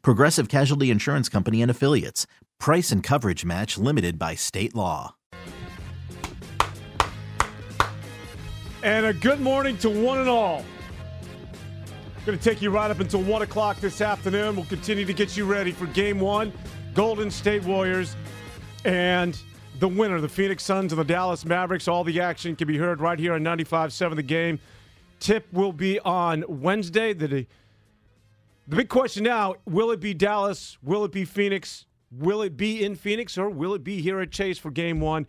Progressive Casualty Insurance Company and Affiliates. Price and coverage match limited by state law. And a good morning to one and all. Going to take you right up until 1 o'clock this afternoon. We'll continue to get you ready for game one Golden State Warriors and the winner, the Phoenix Suns and the Dallas Mavericks. All the action can be heard right here on 95 7 The Game. Tip will be on Wednesday. The, the big question now, will it be Dallas? Will it be Phoenix? Will it be in Phoenix or will it be here at Chase for game one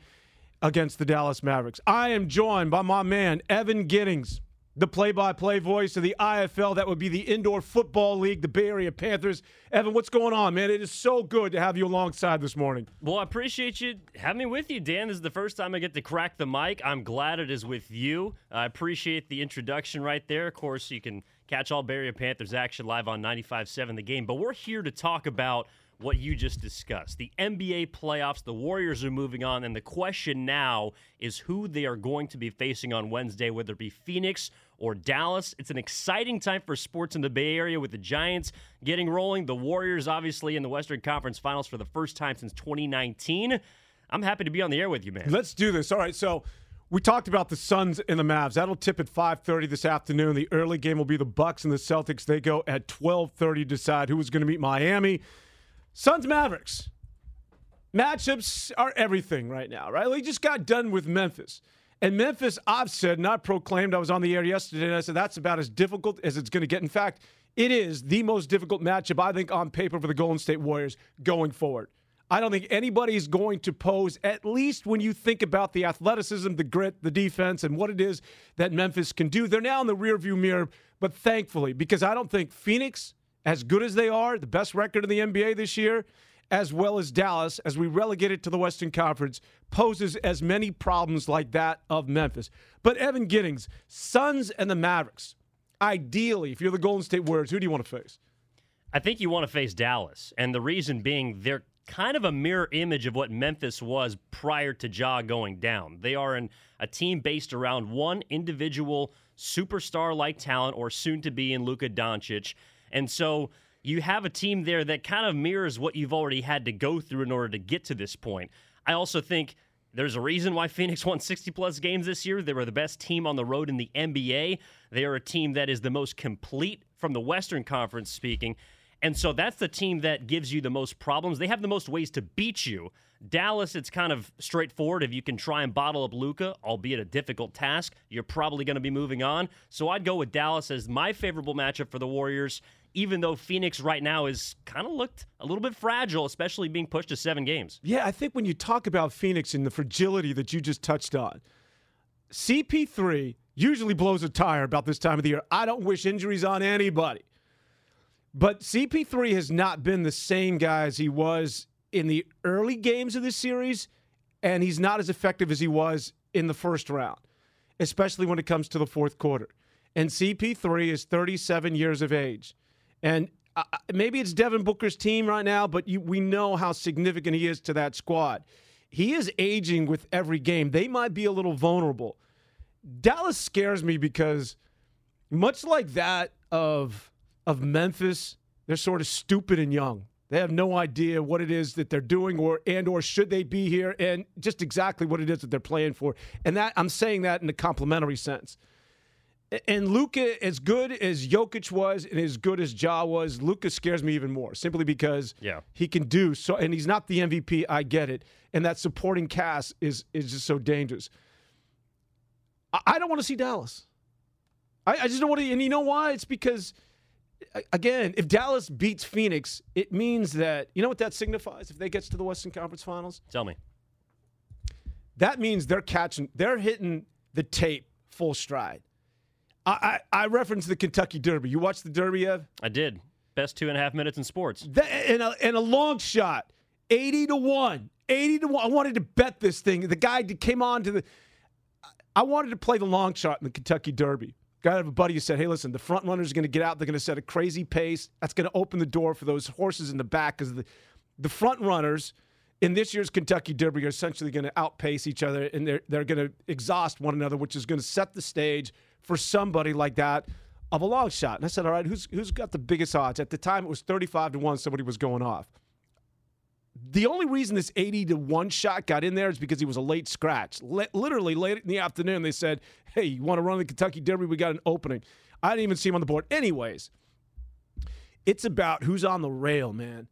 against the Dallas Mavericks? I am joined by my man, Evan Giddings the play-by-play voice of the IFL. That would be the Indoor Football League, the Bay Area Panthers. Evan, what's going on, man? It is so good to have you alongside this morning. Well, I appreciate you having me with you, Dan. This is the first time I get to crack the mic. I'm glad it is with you. I appreciate the introduction right there. Of course, you can catch all Area Panthers action live on 95.7 The Game. But we're here to talk about – what you just discussed. The NBA playoffs, the Warriors are moving on, and the question now is who they are going to be facing on Wednesday, whether it be Phoenix or Dallas. It's an exciting time for sports in the Bay Area with the Giants getting rolling. The Warriors, obviously, in the Western Conference Finals for the first time since 2019. I'm happy to be on the air with you, man. Let's do this. All right, so we talked about the Suns and the Mavs. That'll tip at 5:30 this afternoon. The early game will be the Bucks and the Celtics. They go at 12:30 to decide who is going to meet Miami. Suns Mavericks. Matchups are everything right now, right? We just got done with Memphis. And Memphis, I've said, not proclaimed, I was on the air yesterday, and I said that's about as difficult as it's going to get. In fact, it is the most difficult matchup, I think, on paper for the Golden State Warriors going forward. I don't think anybody is going to pose, at least when you think about the athleticism, the grit, the defense, and what it is that Memphis can do. They're now in the rearview mirror, but thankfully, because I don't think Phoenix as good as they are, the best record in the NBA this year, as well as Dallas, as we relegate it to the Western Conference, poses as many problems like that of Memphis. But Evan Giddings, Suns and the Mavericks, ideally, if you're the Golden State Warriors, who do you want to face? I think you want to face Dallas. And the reason being, they're kind of a mirror image of what Memphis was prior to Ja going down. They are an, a team based around one individual superstar like talent or soon to be in Luka Doncic and so you have a team there that kind of mirrors what you've already had to go through in order to get to this point. I also think there's a reason why Phoenix won 60 plus games this year. They were the best team on the road in the NBA. They are a team that is the most complete from the Western Conference speaking. And so that's the team that gives you the most problems. They have the most ways to beat you. Dallas, it's kind of straightforward. If you can try and bottle up Luka, albeit a difficult task, you're probably going to be moving on. So I'd go with Dallas as my favorable matchup for the Warriors even though Phoenix right now is kind of looked a little bit fragile, especially being pushed to seven games. Yeah, I think when you talk about Phoenix and the fragility that you just touched on, CP3 usually blows a tire about this time of the year. I don't wish injuries on anybody. But CP3 has not been the same guy as he was in the early games of this series, and he's not as effective as he was in the first round, especially when it comes to the fourth quarter. And CP3 is 37 years of age. And uh, uh, maybe it's Devin Booker's team right now, but you, we know how significant he is to that squad. He is aging with every game. They might be a little vulnerable. Dallas scares me because, much like that of of Memphis, they're sort of stupid and young. They have no idea what it is that they're doing, or and or should they be here, and just exactly what it is that they're playing for. And that I'm saying that in a complimentary sense. And Luka, as good as Jokic was and as good as Ja was, Luka scares me even more simply because Yeah. he can do so. And he's not the MVP. I get it. And that supporting cast is is just so dangerous. I, I don't want to see Dallas. I, I just don't want to. And you know why? It's because, again, if Dallas beats Phoenix, it means that you know what that signifies. If they gets to the Western Conference Finals, Tell me. that means they're catching, they're hitting the tape full stride. I, I, I referenced the Kentucky Derby. You watched the Derby, Ev? I did. Best two and a half minutes in sports. That, and, a, and a long shot, 80 to 1. 80 to 1. I wanted to bet this thing. The guy came on to the. I wanted to play the long shot in the Kentucky Derby. Got to have a buddy who said, hey, listen, the front runners are going to get out. They're going to set a crazy pace. That's going to open the door for those horses in the back because the, the front runners in this year's Kentucky Derby are essentially going to outpace each other and they're, they're going to exhaust one another, which is going to set the stage for somebody like that of a long shot. And I said, all right, who's, who's got the biggest odds? At the time, it was 35 to 1, somebody was going off. The only reason this 80 to 1 shot got in there is because he was a late scratch. Literally late in the afternoon, they said, Hey, you want to run the Kentucky Derby? We got an opening. I didn't even see him on the board. Anyways, it's about who's on the rail, man.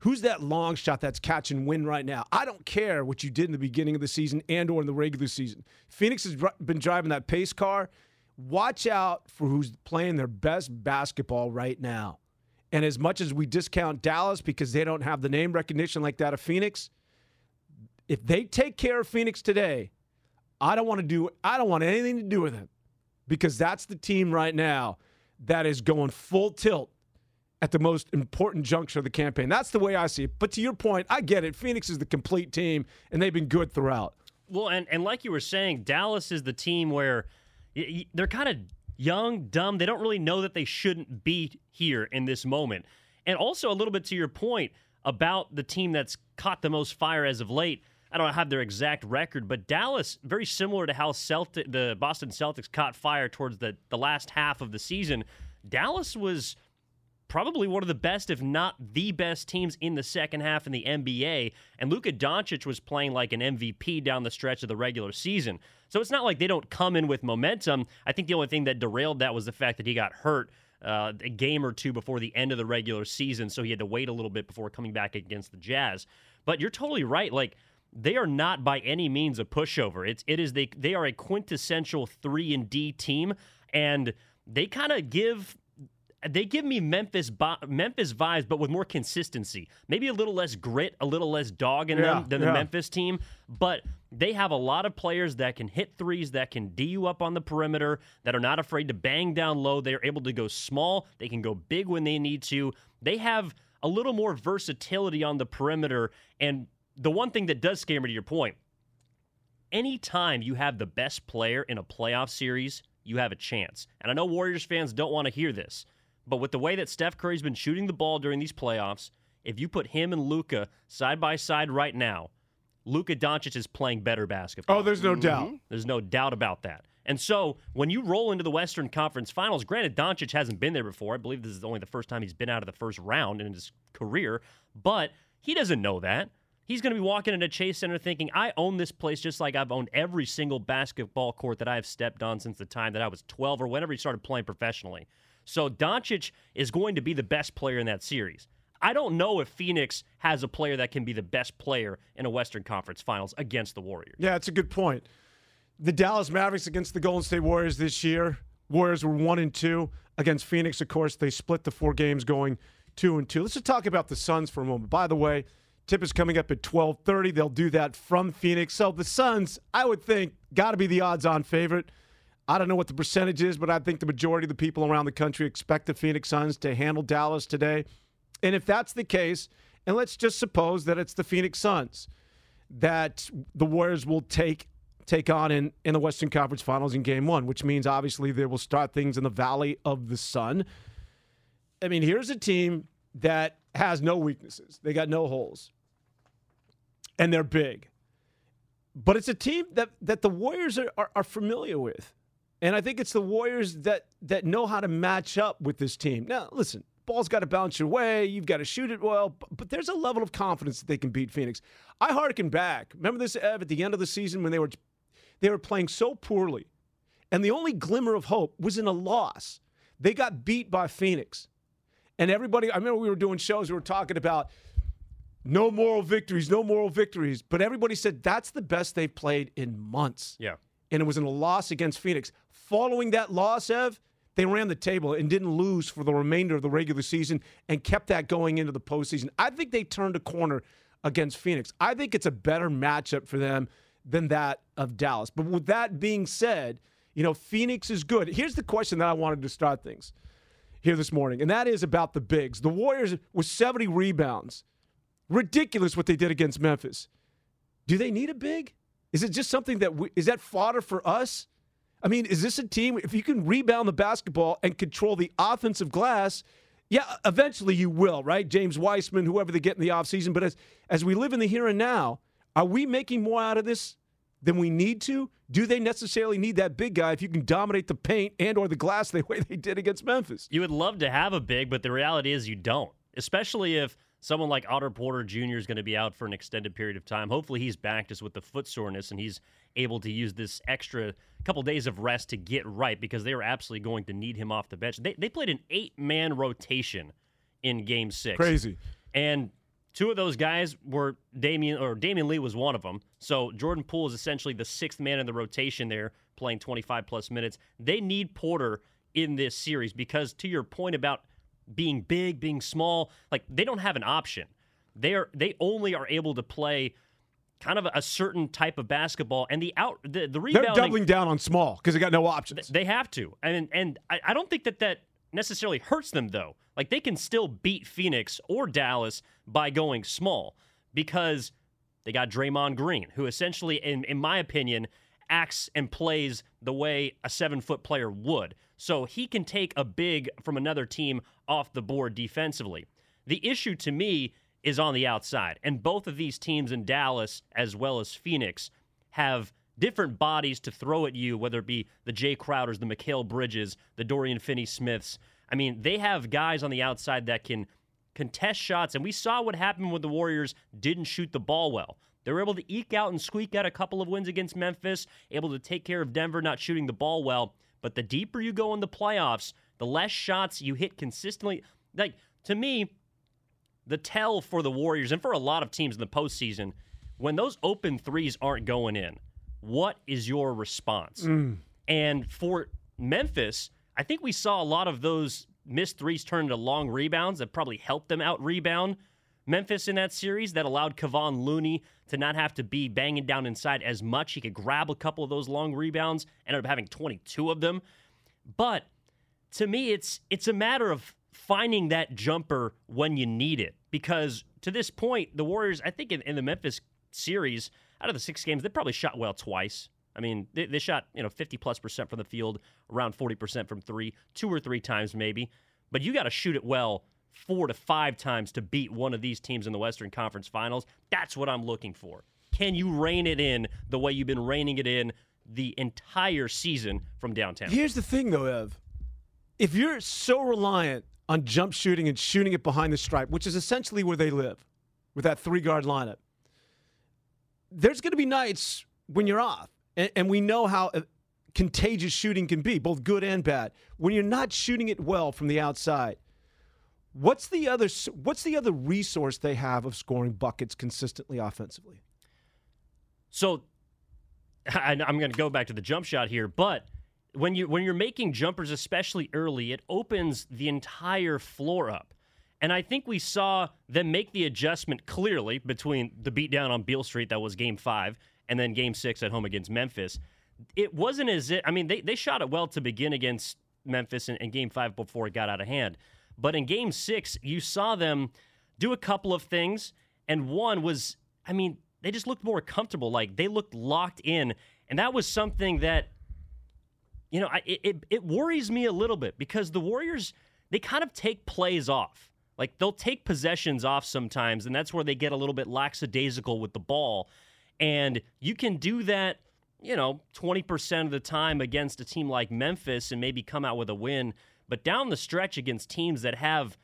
Who's that long shot that's catching wind right now? I don't care what you did in the beginning of the season and or in the regular season. Phoenix has been driving that pace car. Watch out for who's playing their best basketball right now. And as much as we discount Dallas because they don't have the name recognition like that of Phoenix, if they take care of Phoenix today, I don't want to do I don't want anything to do with them because that's the team right now that is going full tilt at the most important juncture of the campaign. That's the way I see it. But to your point, I get it. Phoenix is the complete team and they've been good throughout. Well, and, and like you were saying, Dallas is the team where y- y- they're kind of young, dumb. They don't really know that they shouldn't be here in this moment. And also, a little bit to your point about the team that's caught the most fire as of late. I don't have their exact record, but Dallas, very similar to how Celtic, the Boston Celtics caught fire towards the, the last half of the season. Dallas was probably one of the best, if not the best teams in the second half in the NBA. And Luka Doncic was playing like an MVP down the stretch of the regular season. So it's not like they don't come in with momentum. I think the only thing that derailed that was the fact that he got hurt uh, a game or two before the end of the regular season. So he had to wait a little bit before coming back against the Jazz. But you're totally right. Like, they are not by any means a pushover. It's it is they they are a quintessential three and D team, and they kind of give they give me Memphis Memphis vibes, but with more consistency. Maybe a little less grit, a little less dog in Yeah, them than the. Memphis team, but they have a lot of players that can hit threes, that can D you up on the perimeter, that are not afraid to bang down low. They're able to go small. They can go big when they need to. They have a little more versatility on the perimeter. And the one thing that does scare me to your point, anytime you have the best player in a playoff series, you have a chance. And I know Warriors fans don't want to hear this, but with the way that Steph Curry's been shooting the ball during these playoffs, if you put him and Luka side by side right now, Luka Doncic is playing better basketball. Oh, there's no mm-hmm. doubt. There's no doubt about that. And so when you roll into the Western Conference Finals, granted, Doncic hasn't been there before. I believe this is only the first time he's been out of the first round in his career, but he doesn't know that. He's going to be walking into Chase Center thinking, I own this place just like I've owned every single basketball court that I have stepped on since the time that I was 12 or whenever he started playing professionally. So Doncic is going to be the best player in that series. I don't know if Phoenix has a player that can be the best player in a Western Conference Finals against the Warriors. Yeah, it's a good point. The Dallas Mavericks against the Golden State Warriors this year. Warriors were one and two against Phoenix. Of course, they split the four games, going two and two. Let's just talk about the Suns for a moment. By the way, tip is coming up at twelve thirty. They'll do that from Phoenix. So the Suns, I would think, got to be the odds-on favorite. I don't know what the percentage is, but I think the majority of the people around the country expect the Phoenix Suns to handle Dallas today. And if that's the case, and let's just suppose that it's the Phoenix Suns that the Warriors will take take on in, in the Western Conference Finals in game one, which means obviously they will start things in the Valley of the Sun. I mean, here's a team that has no weaknesses. They got no holes. And they're big. But it's a team that, that the Warriors are, are, are familiar with. And I think it's the Warriors that that know how to match up with this team. Now, listen, ball's got to bounce your way. You've got to shoot it well, but, but there's a level of confidence that they can beat Phoenix. I harken back. Remember this Ev at the end of the season when they were they were playing so poorly, And the only glimmer of hope was in a loss. They got beat by Phoenix. And everybody, I remember we were doing shows, we were talking about no moral victories, no moral victories. But everybody said that's the best they've played in months. Yeah. And it was in a loss against Phoenix. Following that loss, Ev, they ran the table and didn't lose for the remainder of the regular season and kept that going into the postseason. I think they turned a corner against Phoenix. I think it's a better matchup for them than that of Dallas. But with that being said, you know, Phoenix is good. Here's the question that I wanted to start things here this morning, and that is about the bigs. The Warriors with 70 rebounds. Ridiculous what they did against Memphis. Do they need a big? Is it just something that we, is that fodder for us? I mean, is this a team if you can rebound the basketball and control the offensive glass? Yeah, eventually you will, right? James Wiseman, whoever they get in the offseason. But as as we live in the here and now, are we making more out of this than we need to? Do they necessarily need that big guy if you can dominate the paint and or the glass the way they did against Memphis? You would love to have a big, but the reality is you don't. Especially if someone like Otto Porter Jr. is going to be out for an extended period of time. Hopefully he's back just with the foot soreness and he's able to use this extra couple days of rest to get right because they are absolutely going to need him off the bench. They, they played an eight man rotation in game six. Crazy. And two of those guys were Damion or Damion Lee was one of them. So Jordan Poole is essentially the sixth man in the rotation there, playing 25 plus minutes. They need Porter in this series because to your point about being big, being small, like they don't have an option. They are they only are able to play kind of a certain type of basketball and the out the, the rebounding They're doubling down on small because they got no options. they have to. And and I, I don't think that that necessarily hurts them though. Like they can still beat Phoenix or Dallas by going small because they got Draymond Green, who essentially, in, in my opinion, acts and plays the way a seven foot player would. So he can take a big from another team off the board defensively. The issue to me is on the outside. And both of these teams in Dallas, as well as Phoenix, have different bodies to throw at you, whether it be the Jae Crowders, the Mikal Bridges, the Dorian Finney Smiths. I mean, they have guys on the outside that can contest shots. And we saw what happened when the Warriors didn't shoot the ball well. They were able to eke out and squeak out a couple of wins against Memphis, able to take care of Denver not shooting the ball well. But the deeper you go in the playoffs, the less shots you hit consistently. Like, to me, the tell for the Warriors and for a lot of teams in the postseason, when those open threes aren't going in, what is your response? Mm. And for Memphis, I think we saw a lot of those missed threes turn into long rebounds that probably helped them out rebound Memphis in that series that allowed Kevon Looney to not have to be banging down inside as much. He could grab a couple of those long rebounds, ended up having 22 of them. But to me, it's it's a matter of finding that jumper when you need it. Because to this point, the Warriors, I think in, in the Memphis series, out of the six games, they probably shot well twice. I mean, they, they shot you know 50 plus percent from the field, around 40 percent from three, two or three times maybe. But you got to shoot it well four to five times to beat one of these teams in the Western Conference Finals. That's what I'm looking for. Can you rein it in the way you've been reining it in the entire season from downtown? Here's the thing, though, Ev. If you're so reliant on jump shooting and shooting it behind the stripe, which is essentially where they live with that three guard lineup, there's going to be nights when you're off. And, and we know how uh, contagious shooting can be, both good and bad. When you're not shooting it well from the outside, What's the other what's the other resource they have of scoring buckets consistently offensively? So I, am going to go back to the jump shot here, but when you when you're making jumpers especially early, it opens the entire floor up. And I think we saw them make the adjustment clearly between the beatdown on Beale Street that was game 5 and then game 6 at home against Memphis. It wasn't as it I mean they they shot it well to begin against Memphis in, game 5 before it got out of hand. But in game six, you saw them do a couple of things. And one was, I mean, they just looked more comfortable. Like they looked locked in. And that was something that, you know, it, it, it worries me a little bit because the Warriors, they kind of take plays off. Like they'll take possessions off sometimes, and that's where they get a little bit lackadaisical with the ball. And you can do that, you know, 20% of the time against a team like Memphis and maybe come out with a win. But down the stretch against teams that have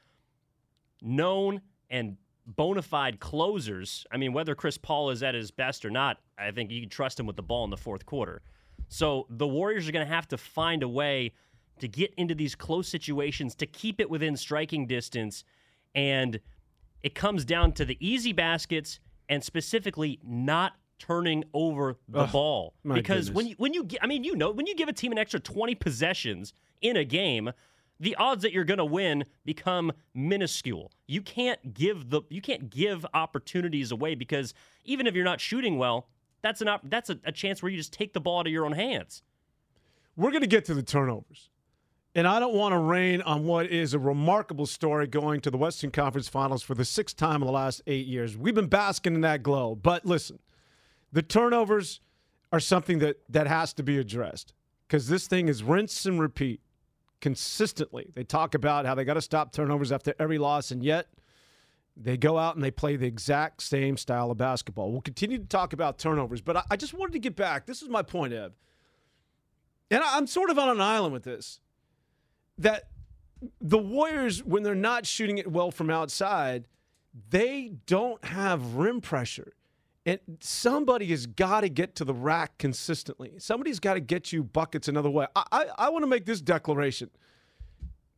known and bona fide closers, I mean, whether Chris Paul is at his best or not, I think you can trust him with the ball in the fourth quarter. So the Warriors are going to have to find a way to get into these close situations to keep it within striking distance. And it comes down to the easy baskets and specifically not turning over the Ugh, ball. Because when you when you I mean, you know, when you give a team an extra 20 possessions in a game, the odds that you're going to win become minuscule. You can't give the you can't give opportunities away because even if you're not shooting well, that's an op- that's a, a chance where you just take the ball out of your own hands. We're going to get to the turnovers. And I don't want to rain on what is a remarkable story going to the Western Conference Finals for the sixth time in the last eight years. We've been basking in that glow. But listen, the turnovers are something that, that has to be addressed because this thing is rinse and repeat consistently. They talk about how they got to stop turnovers after every loss, and yet they go out and they play the exact same style of basketball. We'll continue to talk about turnovers, but I, just wanted to get back. This is my point, Ev. And I'm sort of on an island with this. That the Warriors, when they're not shooting it well from outside, they don't have rim pressure. And somebody has got to get to the rack consistently. Somebody's got to get you buckets another way. I, I, I want to make this declaration.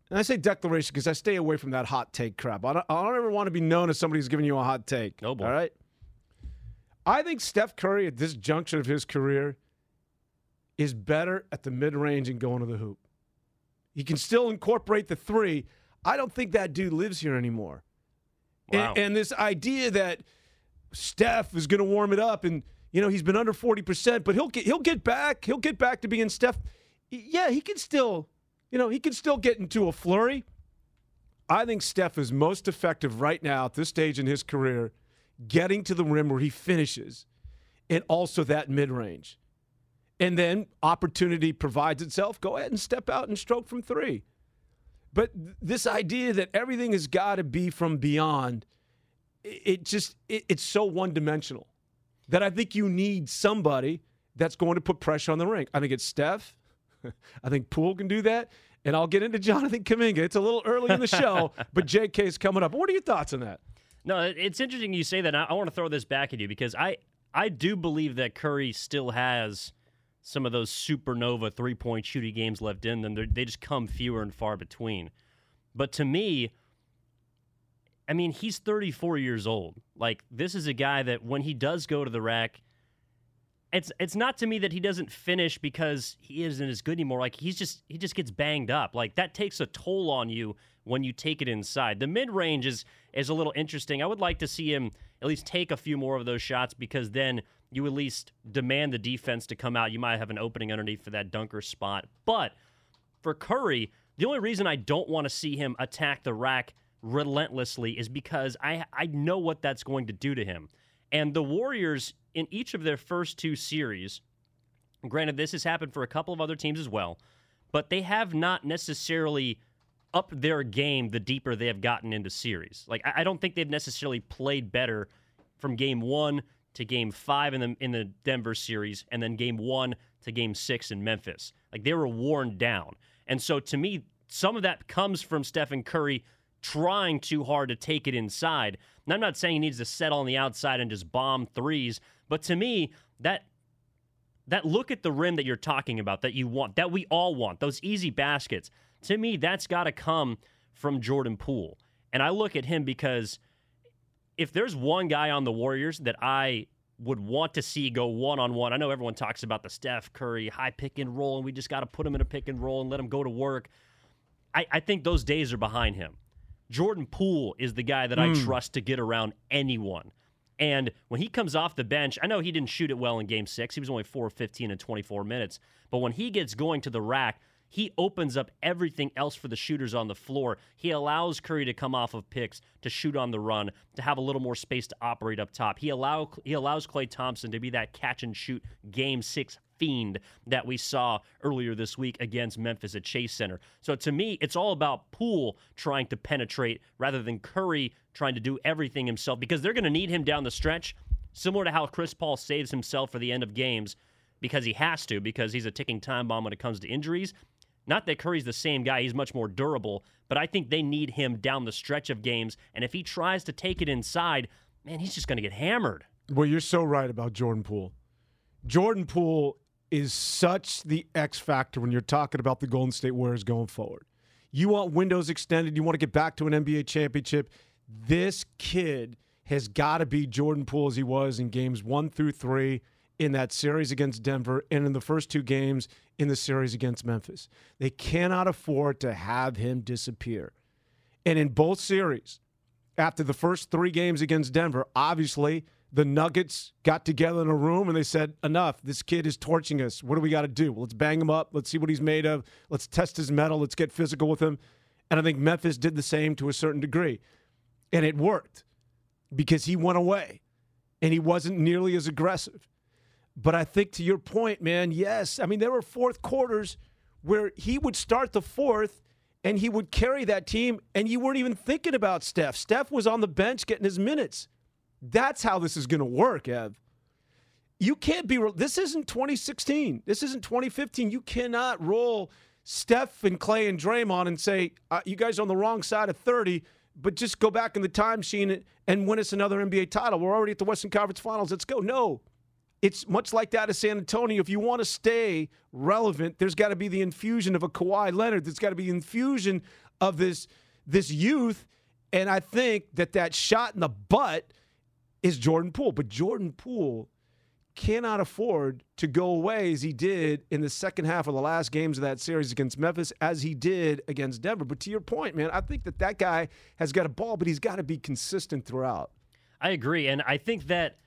And I say declaration because I stay away from that hot take crap. I don't, I don't ever want to be known as somebody who's giving you a hot take. Oh, boy. All right. I think Steph Curry at this juncture of his career is better at the mid range and going to the hoop. He can still incorporate the three. I don't think that dude lives here anymore. Wow. And, and this idea that Steph is going to warm it up, and you know he's been under forty percent, but he'll get he'll get back. He'll get back to being Steph. Yeah, he can still, you know, he can still get into a flurry. I think Steph is most effective right now at this stage in his career, getting to the rim where he finishes, and also that mid range. And then opportunity provides itself. Go ahead and step out and stroke from three. But th- this idea that everything has got to be from beyond, it just it, it's so one dimensional that I think you need somebody that's going to put pressure on the ring. I think it's Steph. I think Poole can do that. And I'll get into Jonathan Kuminga. It's a little early in the show, but JK is coming up. What are your thoughts on that? No, it's interesting you say that. I, I want to throw this back at you because I I do believe that Curry still has some of those supernova three point shooting games left in them. They're, they just come fewer and far between. But to me, I mean, he's 34 years old. Like this is a guy that when he does go to the rack, it's it's not to me that he doesn't finish because he isn't as good anymore. Like he's just he just gets banged up. Like that takes a toll on you when you take it inside. The mid range is is a little interesting. I would like to see him at least take a few more of those shots because then you at least demand the defense to come out. You might have an opening underneath for that dunker spot. But for Curry, the only reason I don't want to see him attack the rack relentlessly is because I I know what that's going to do to him. And the Warriors in each of their first two series, granted this has happened for a couple of other teams as well, but they have not necessarily upped their game the deeper they have gotten into series. Like I I don't think they've necessarily played better from game one to game five in the in the Denver series, and then game one to game six in Memphis. Like they were worn down. And so to me, some of that comes from Stephen Curry trying too hard to take it inside. And I'm not saying he needs to settle on the outside and just bomb threes, but to me, that that look at the rim that you're talking about, that you want, that we all want, those easy baskets, to me, that's got to come from Jordan Poole. And I look at him because if there's one guy on the Warriors that I would want to see go one on one, I know everyone talks about the Steph Curry high pick and roll, and we just got to put him in a pick and roll and let him go to work. I, I think those days are behind him. Jordan Poole is the guy that I hmm. trust to get around anyone. And when he comes off the bench, I know he didn't shoot it well in game six. He was only 4 15 in 24 minutes. But when he gets going to the rack, he opens up everything else for the shooters on the floor. He allows Curry to come off of picks, to shoot on the run, to have a little more space to operate up top. He allow he allows Klay Thompson to be that catch and shoot game six fiend that we saw earlier this week against Memphis at Chase Center. So to me, it's all about Poole trying to penetrate rather than Curry trying to do everything himself because they're going to need him down the stretch, similar to how Chris Paul saves himself for the end of games because he has to because he's a ticking time bomb when it comes to injuries. Not that Curry's the same guy, he's much more durable, but I think they need him down the stretch of games. And if he tries to take it inside, man, he's just going to get hammered. Well, you're so right about Jordan Poole. Jordan Poole is such the X factor when you're talking about the Golden State Warriors going forward. You want windows extended, you want to get back to an NBA championship. This kid has got to be Jordan Poole as he was in games one through three in that series against Denver and in the first two games in the series against Memphis. They cannot afford to have him disappear. And in both series, after the first three games against Denver, obviously the Nuggets got together in a room and they said, Enough. This kid is torching us. What do we got to do? Let's bang him up. Let's see what he's made of. Let's test his mettle. Let's get physical with him. And I think Memphis did the same to a certain degree. And it worked because he went away and he wasn't nearly as aggressive. But I think to your point, man, yes. I mean, there were fourth quarters where he would start the fourth and he would carry that team, and you weren't even thinking about Steph. Steph was on the bench getting his minutes. That's how this is going to work, Ev. You can't be. This isn't 2016. This isn't 2015. You cannot roll Steph and Klay and Draymond and say uh, you guys are on the wrong side of 30, but just go back in the time machine and win us another NBA title. We're already at the Western Conference Finals. Let's go. No, it's much like that of San Antonio. If you want to stay relevant, there's got to be the infusion of a Kawhi Leonard. There's got to be infusion of this this youth, and I think that that shot in the butt is Jordan Poole. But Jordan Poole cannot afford to go away as he did in the second half of the last games of that series against Memphis, as he did against Denver. But to your point, man, I think that that guy has got a ball, but he's got to be consistent throughout. I agree, and I think that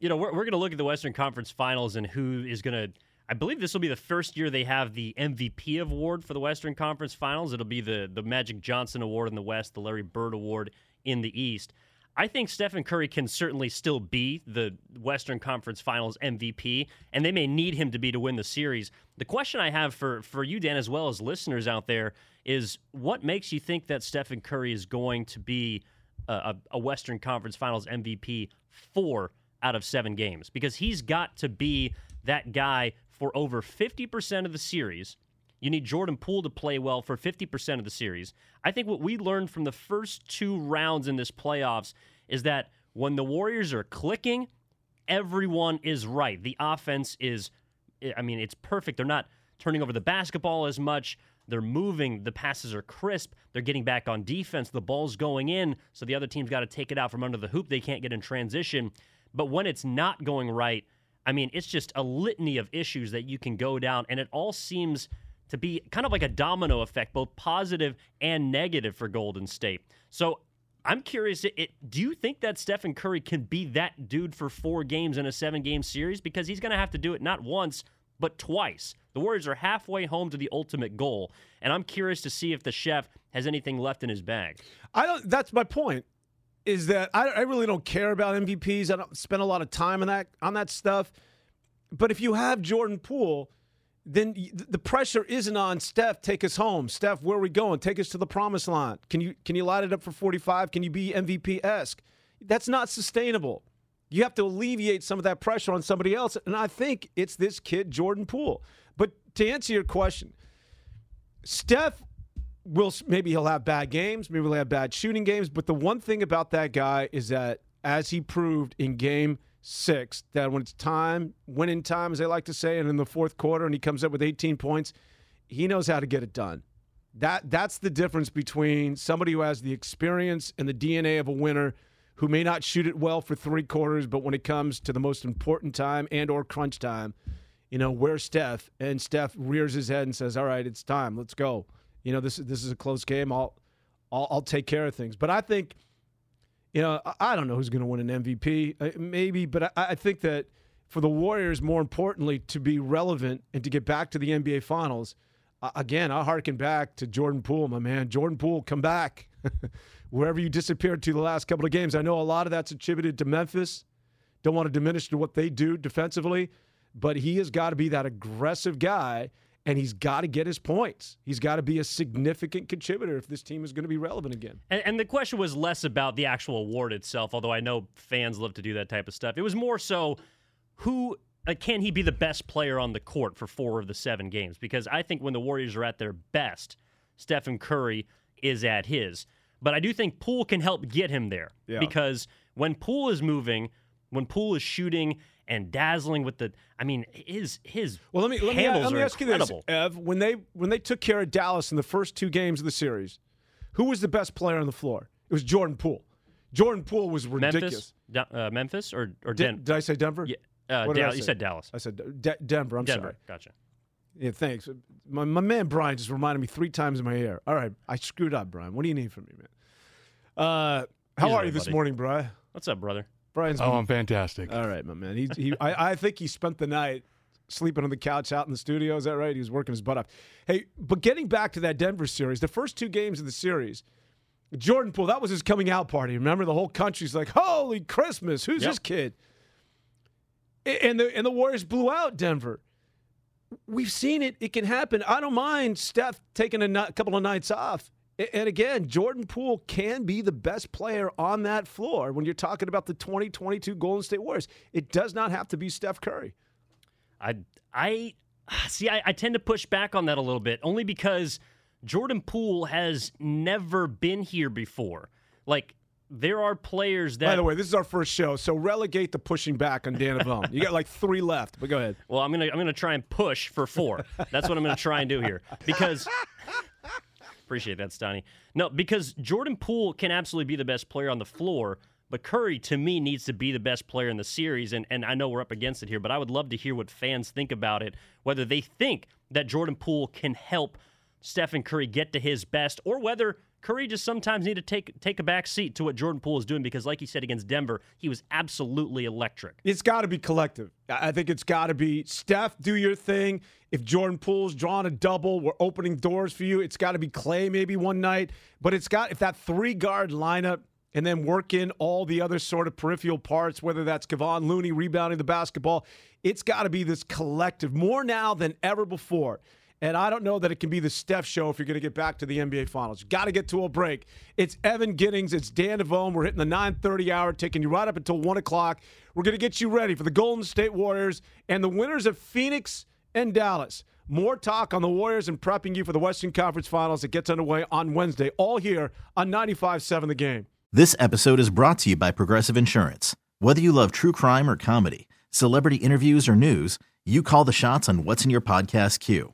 you know, we're, we're going to look at the Western Conference Finals and who is going to. I believe this will be the first year they have the MVP award for the Western Conference Finals. It'll be the the Magic Johnson Award in the West, the Larry Bird Award in the East. I think Stephen Curry can certainly still be the Western Conference Finals MVP, and they may need him to be to win the series. The question I have for, for you, Dan, as well as listeners out there, is what makes you think that Stephen Curry is going to be a, a Western Conference Finals MVP for out of seven games because he's got to be that guy for over 50% of the series. You need Jordan Poole to play well for 50% of the series. I think what we learned from the first two rounds in this playoffs is that when the Warriors are clicking, everyone is right. The offense is, I mean, it's perfect. They're not turning over the basketball as much. They're moving. The passes are crisp. They're getting back on defense. The ball's going in, so the other team's got to take it out from under the hoop. They can't get in transition. But when it's not going right, I mean, it's just a litany of issues that you can go down, and it all seems to be kind of like a domino effect, both positive and negative for Golden State. So I'm curious, it, do you think that Stephen Curry can be that dude for four games in a seven game series? Because he's going to have to do it not once, but twice. The Warriors are halfway home to the ultimate goal, and I'm curious to see if the chef has anything left in his bag. I don't. That's my point is that I, I really don't care about MVPs. I don't spend a lot of time on that on that stuff. But if you have Jordan Poole, then the pressure isn't on Steph. Take us home, Steph. Where are we going? Take us to the promised land. Can you can you light it up for forty five? Can you be MVP esque? That's not sustainable. You have to alleviate some of that pressure on somebody else, and I think it's this kid Jordan Poole. But to answer your question, Steph will maybe he'll have bad games, maybe he'll have bad shooting games, but the one thing about that guy is that as he proved in game six, that when it's time, winning time, as they like to say, and in the fourth quarter, and he comes up with 18 points, he knows how to get it done. That that's the difference between somebody who has the experience and the DNA of a winner who may not shoot it well for three quarters, but when it comes to the most important time and or crunch time, you know, where's Steph? And Steph rears his head and says, All right, it's time. Let's go you know, this this is a close game. I'll I'll, I'll take care of things. But I think, you know, I, don't know who's going to win an MVP, uh, maybe, but I, think that for the Warriors, more importantly, to be relevant and to get back to the NBA Finals. Again, I harken back to Jordan Poole, my man. Jordan Poole, come back wherever you disappeared to the last couple of games. I know a lot of that's attributed to Memphis. Don't want to diminish to what they do defensively, but he has got to be that aggressive guy and he's got to get his points. He's got to be a significant contributor if this team is going to be relevant again. And, and, the question was less about the actual award itself, although I know fans love to do that type of stuff. It was more so who uh, can he be the best player on the court for four of the seven games? Because I think when the Warriors are at their best, Stephen Curry is at his. But I do think Poole can help get him there yeah. because when Poole is moving, when Poole is shooting and dazzling with the, I mean, his his Well, let me let me, let me ask you this, incredible. Ev. When they when they took care of Dallas in the first two games of the series, who was the best player on the floor? It was Jordan Poole. Jordan Poole was ridiculous. Memphis, uh, Memphis, or or Did, Den- did I say Denver? yeah, uh, did Dal- you said Dallas, I said De- Denver. I'm Denver. sorry. Gotcha. Yeah, thanks. My, my man Brian just reminded me three times in my ear. All right, I screwed up, Brian. What do you need from me, man? Uh, how Usually, are you this buddy. morning, Brian? What's up, brother? Brian's Oh, I'm fantastic. all right, my man. He, he I, I think he spent the night sleeping on the couch out in the studio. Is that right? He was working his butt off. Hey, but getting back to that Denver series, the first two games of the series, Jordan Poole, that was his coming out party. Remember, the whole country's like, "Holy Christmas! Who's Yep. this kid?" And the and the Warriors blew out Denver. We've seen it. It can happen. I don't mind Steph taking a ni- couple of nights off. And again, Jordan Poole can be the best player on that floor when you're talking about the 2022 Golden State Warriors. It does not have to be Steph Curry. I I see. I, I tend to push back on that a little bit, only because Jordan Poole has never been here before. Like there are players that. By the way, this is our first show, so relegate the pushing back on Dan Avone. you got like three left, but go ahead. Well, I'm gonna I'm gonna try and push for four. That's what I'm gonna try and do here because. Appreciate that, Stoney. No, because Jordan Poole can absolutely be the best player on the floor, but Curry to me needs to be the best player in the series. And and I know we're up against it here, but I would love to hear what fans think about it. Whether they think that Jordan Poole can help Stephen Curry get to his best, or whether Curry just sometimes need to take take a back seat to what Jordan Poole is doing because, like he said against Denver, he was absolutely electric. It's got to be collective. I think it's got to be Steph, do your thing. If Jordan Poole's drawing a double, we're opening doors for you. It's got to be Klay maybe one night, but it's got if that three guard lineup and then work in all the other sort of peripheral parts, whether that's Kevon Looney rebounding the basketball, it's got to be this collective more now than ever before. And I don't know that it can be the Steph show if you're going to get back to the NBA Finals. You got to get to a break. It's Evan Giddings. It's Dan Devone. We're hitting the 9:30 hour, taking you right up until one o'clock. We're going to get you ready for the Golden State Warriors and the winners of Phoenix and Dallas. More talk on the Warriors and prepping you for the Western Conference Finals that gets underway on Wednesday. All here on 95.7 The Game. This episode is brought to you by Progressive Insurance. Whether you love true crime or comedy, celebrity interviews or news, you call the shots on what's in your podcast queue.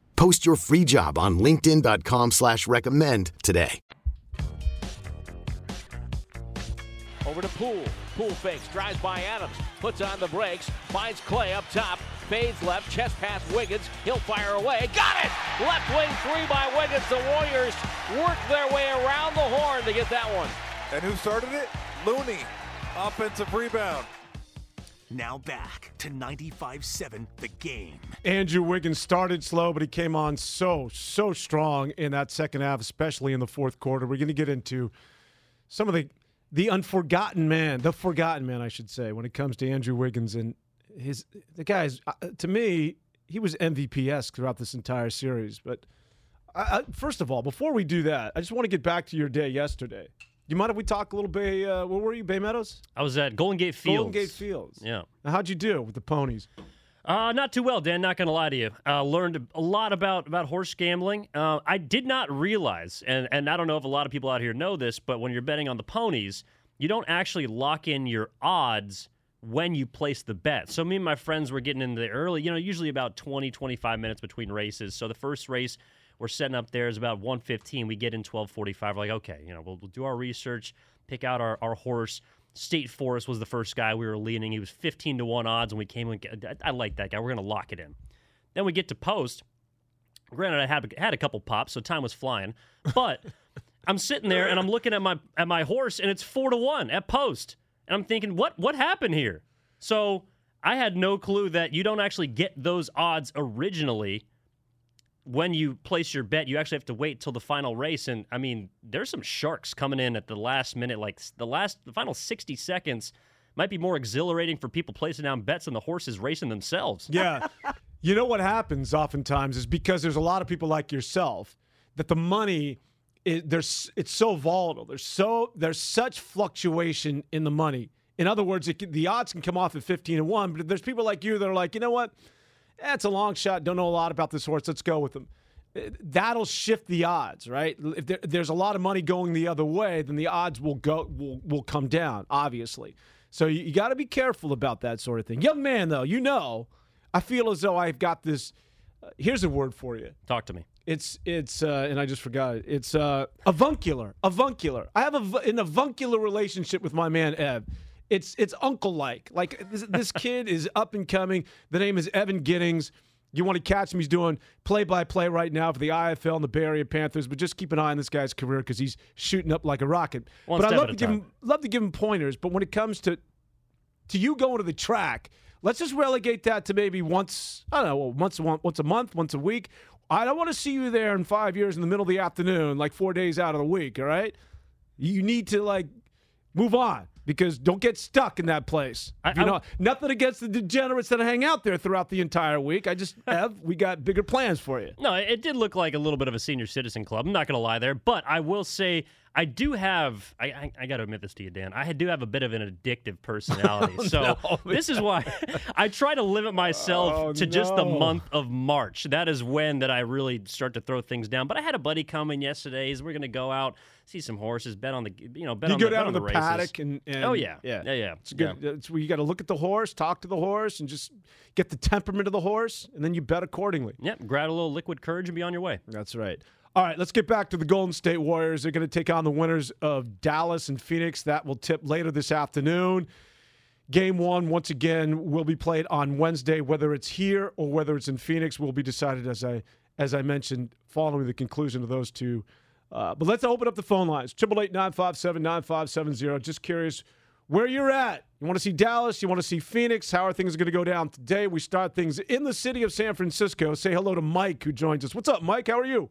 Post your free job on linkedin.com slash recommend today. Over to Poole. Poole fakes, drives by Adams, puts on the brakes, finds Klay up top, fades left, chest pass Wiggins. He'll fire away. Got it! Left wing three by Wiggins. The Warriors work their way around the horn to get that one. And who started it? Looney. Offensive rebound. Now back to 95-7 The Game. Andrew Wiggins started slow, but he came on so, so strong in that second half, especially in the fourth quarter. We're going to get into some of the the unforgotten man, the forgotten man, I should say, when it comes to Andrew Wiggins and his the guys. Uh, to me, he was MVP esque throughout this entire series. But I, I, first of all, before we do that, I just want to get back to your day yesterday. You mind if we talk a little Bay? Uh, where were you, Bay Meadows? I was at Golden Gate Fields. Golden Gate Fields. Yeah. Now, how'd you do with the ponies? Uh, not too well, Dan. Not gonna lie to you. Uh, learned a lot about about horse gambling. Uh, I did not realize, and and I don't know if a lot of people out here know this, but when you're betting on the ponies, you don't actually lock in your odds when you place the bet. So me and my friends were getting in the early, you know, usually about 20, 25 minutes between races. So the first race we're setting up there is about 115. We get in 1245. We're like, okay, you know, we'll, we'll do our research, pick out our, our horse. State Forest was the first guy we were leaning. He was 15 to 1 odds, and we came in. I, I like that guy. We're going to lock it in. Then we get to post. Granted, I had, had a couple pops, so time was flying. But I'm sitting there and I'm looking at my at my horse, and it's four to one at post. And I'm thinking, what what happened here? So I had no clue that you don't actually get those odds originally when you place your bet. You actually have to wait till the final race. And I mean, there's some sharks coming in at the last minute, like the last the final 60 seconds might be more exhilarating for people placing down bets than the horses racing themselves. Yeah. you know what happens oftentimes is because there's a lot of people like yourself that the money it, there's it's so volatile. There's so there's such fluctuation in the money. In other words, it, the odds can come off at 15 to 1, but there's people like you that are like, you know what? That's a long shot. Don't know a lot about this horse. Let's go with them. That'll shift the odds, right? If there, there's a lot of money going the other way, then the odds will go will will come down, obviously. So you, you got to be careful about that sort of thing. Young man, though, you know, I feel as though I've got this. Uh, here's a word for you. Talk to me. It's it's uh, and I just forgot it. It's uh, avuncular. Avuncular. I have a, an avuncular relationship with my man Ev. It's it's uncle like. Like this, this kid is up and coming. The name is Evan Giddings. You want to catch him? He's doing play by play right now for the IFL and the Bay Area Panthers. But just keep an eye on this guy's career because he's shooting up like a rocket. One but I love to give him love to give him pointers. But when it comes to to you going to the track, let's just relegate that to maybe once I don't know once a once a month, once a week. I don't want to see you there in five years in the middle of the afternoon, like four days out of the week. All right, you need to like move on because don't get stuck in that place. I- you I- know, nothing against the degenerates that hang out there throughout the entire week. I just have we got bigger plans for you. No, it did look like a little bit of a senior citizen club. I'm not going to lie there, but I will say I do have. I, I, I got to admit this to you, Dan. I do have a bit of an addictive personality. Oh, so this is why I try to limit myself Oh, to just the month of March. That is when that I really start to throw things down. But I had a buddy come in yesterday. He's we're going to go out, see some horses, bet on the you know bet you on go the, down on to the, the, paddock and, and oh yeah, yeah, yeah, yeah. It's good. It's where you got to look at the horse, talk to the horse, and just get the temperament of the horse, and then you bet accordingly. Yep, grab a little liquid courage and be on your way. That's right. All right, let's get back to the Golden State Warriors. They're going to take on the winners of Dallas and Phoenix. That will tip later this afternoon. Game one, once again, will be played on Wednesday. Whether it's here or whether it's in Phoenix will be decided as I as I mentioned following the conclusion of those two. Uh, but let's open up the phone lines. Triple eight nine five seven nine five seven zero. Just curious where you're at. You want to see Dallas? You want to see Phoenix? How are things going to go down today? We start things in the city of San Francisco. Say hello to Mike, who joins us. What's up, Mike? How are you?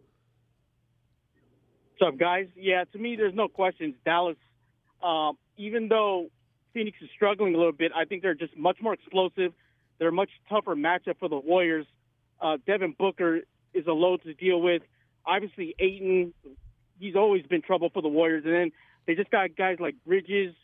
What's up, guys? Yeah, to me, there's no questions. Dallas, um, even though Phoenix is struggling a little bit, I think they're just much more explosive. They're a much tougher matchup for the Warriors. Uh, Devin Booker is a load to deal with. Obviously, Ayton, he's always been trouble for the Warriors. And then they just got guys like Bridges,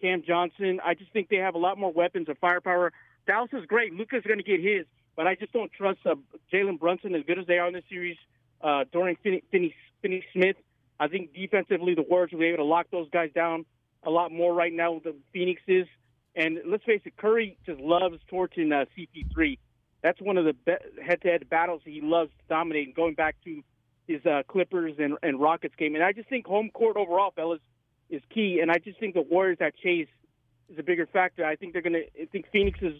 Cam Johnson. I just think they have a lot more weapons and firepower. Dallas is great. Luka's going to get his, but I just don't trust uh, Jalen Brunson as good as they are in this series. Uh, Dorian Finney, Finney, Finney Smith. I think defensively, the Warriors will be able to lock those guys down a lot more right now with the Phoenixes. And let's face it, Curry just loves torching uh, CP3. That's one of the be- head-to-head battles he loves to dominate. And going back to his uh, Clippers and, and Rockets game, and I just think home court overall, fellas, is key. And I just think the Warriors at Chase is a bigger factor. I think they're going to. I think Phoenix is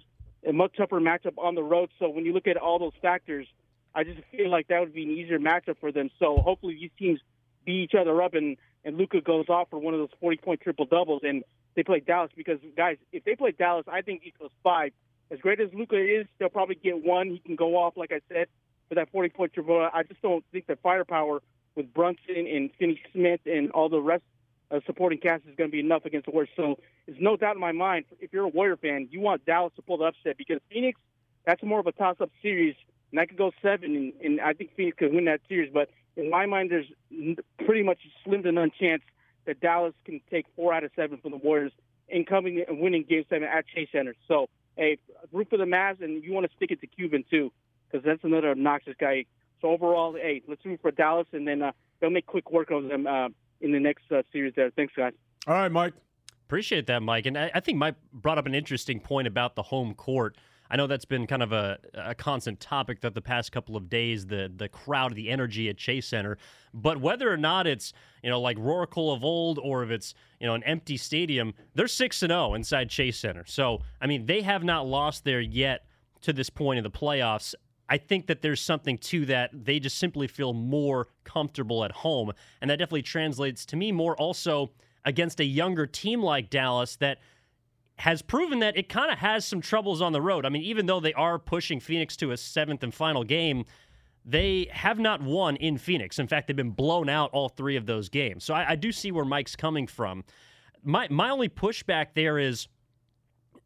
a much tougher matchup on the road. So when you look at all those factors, I just feel like that would be an easier matchup for them. So hopefully these teams beat each other up and and Luka goes off for one of those 40 point triple doubles and they play Dallas because guys, if they play Dallas, I think goes five. As great as Luka is, they'll probably get one. He can go off, like I said, for that 40 point triple. I just don't think the firepower with Brunson and Finney Smith and all the rest of supporting cast is going to be enough against the Warriors. So there's no doubt in my mind, if you're a Warrior fan, you want Dallas to pull the upset because Phoenix, that's more of a toss up series. And that could go seven, and, and I think Phoenix could win that series. But in my mind, there's pretty much a slim to none chance that Dallas can take four out of seven from the Warriors in coming and winning Game Seven at Chase Center. So hey, root for the Mavs, and you want to stick it to Cuban too, because that's another obnoxious guy. So overall, hey, let's root for Dallas, and then uh, they'll make quick work of them uh, in the next uh, series. There, thanks, guys. All right, Mike. Appreciate that, Mike. And I, I think Mike brought up an interesting point about the home court. I know that's been kind of a, a constant topic that the past couple of days, the the crowd, the energy at Chase Center. But whether or not it's you know like Roaracle of old, or if it's you know an empty stadium, they're six and zero inside Chase Center. So I mean, they have not lost there yet to this point in the playoffs. I think that there's something to that. They just simply feel more comfortable at home, and that definitely translates to me more also against a younger team like Dallas that has proven that it kind of has some troubles on the road. I mean, even though they are pushing Phoenix to a seventh and final game, they have not won in Phoenix. In fact, they've been blown out all three of those games. So I, I do see where Mike's coming from. My my only pushback there is,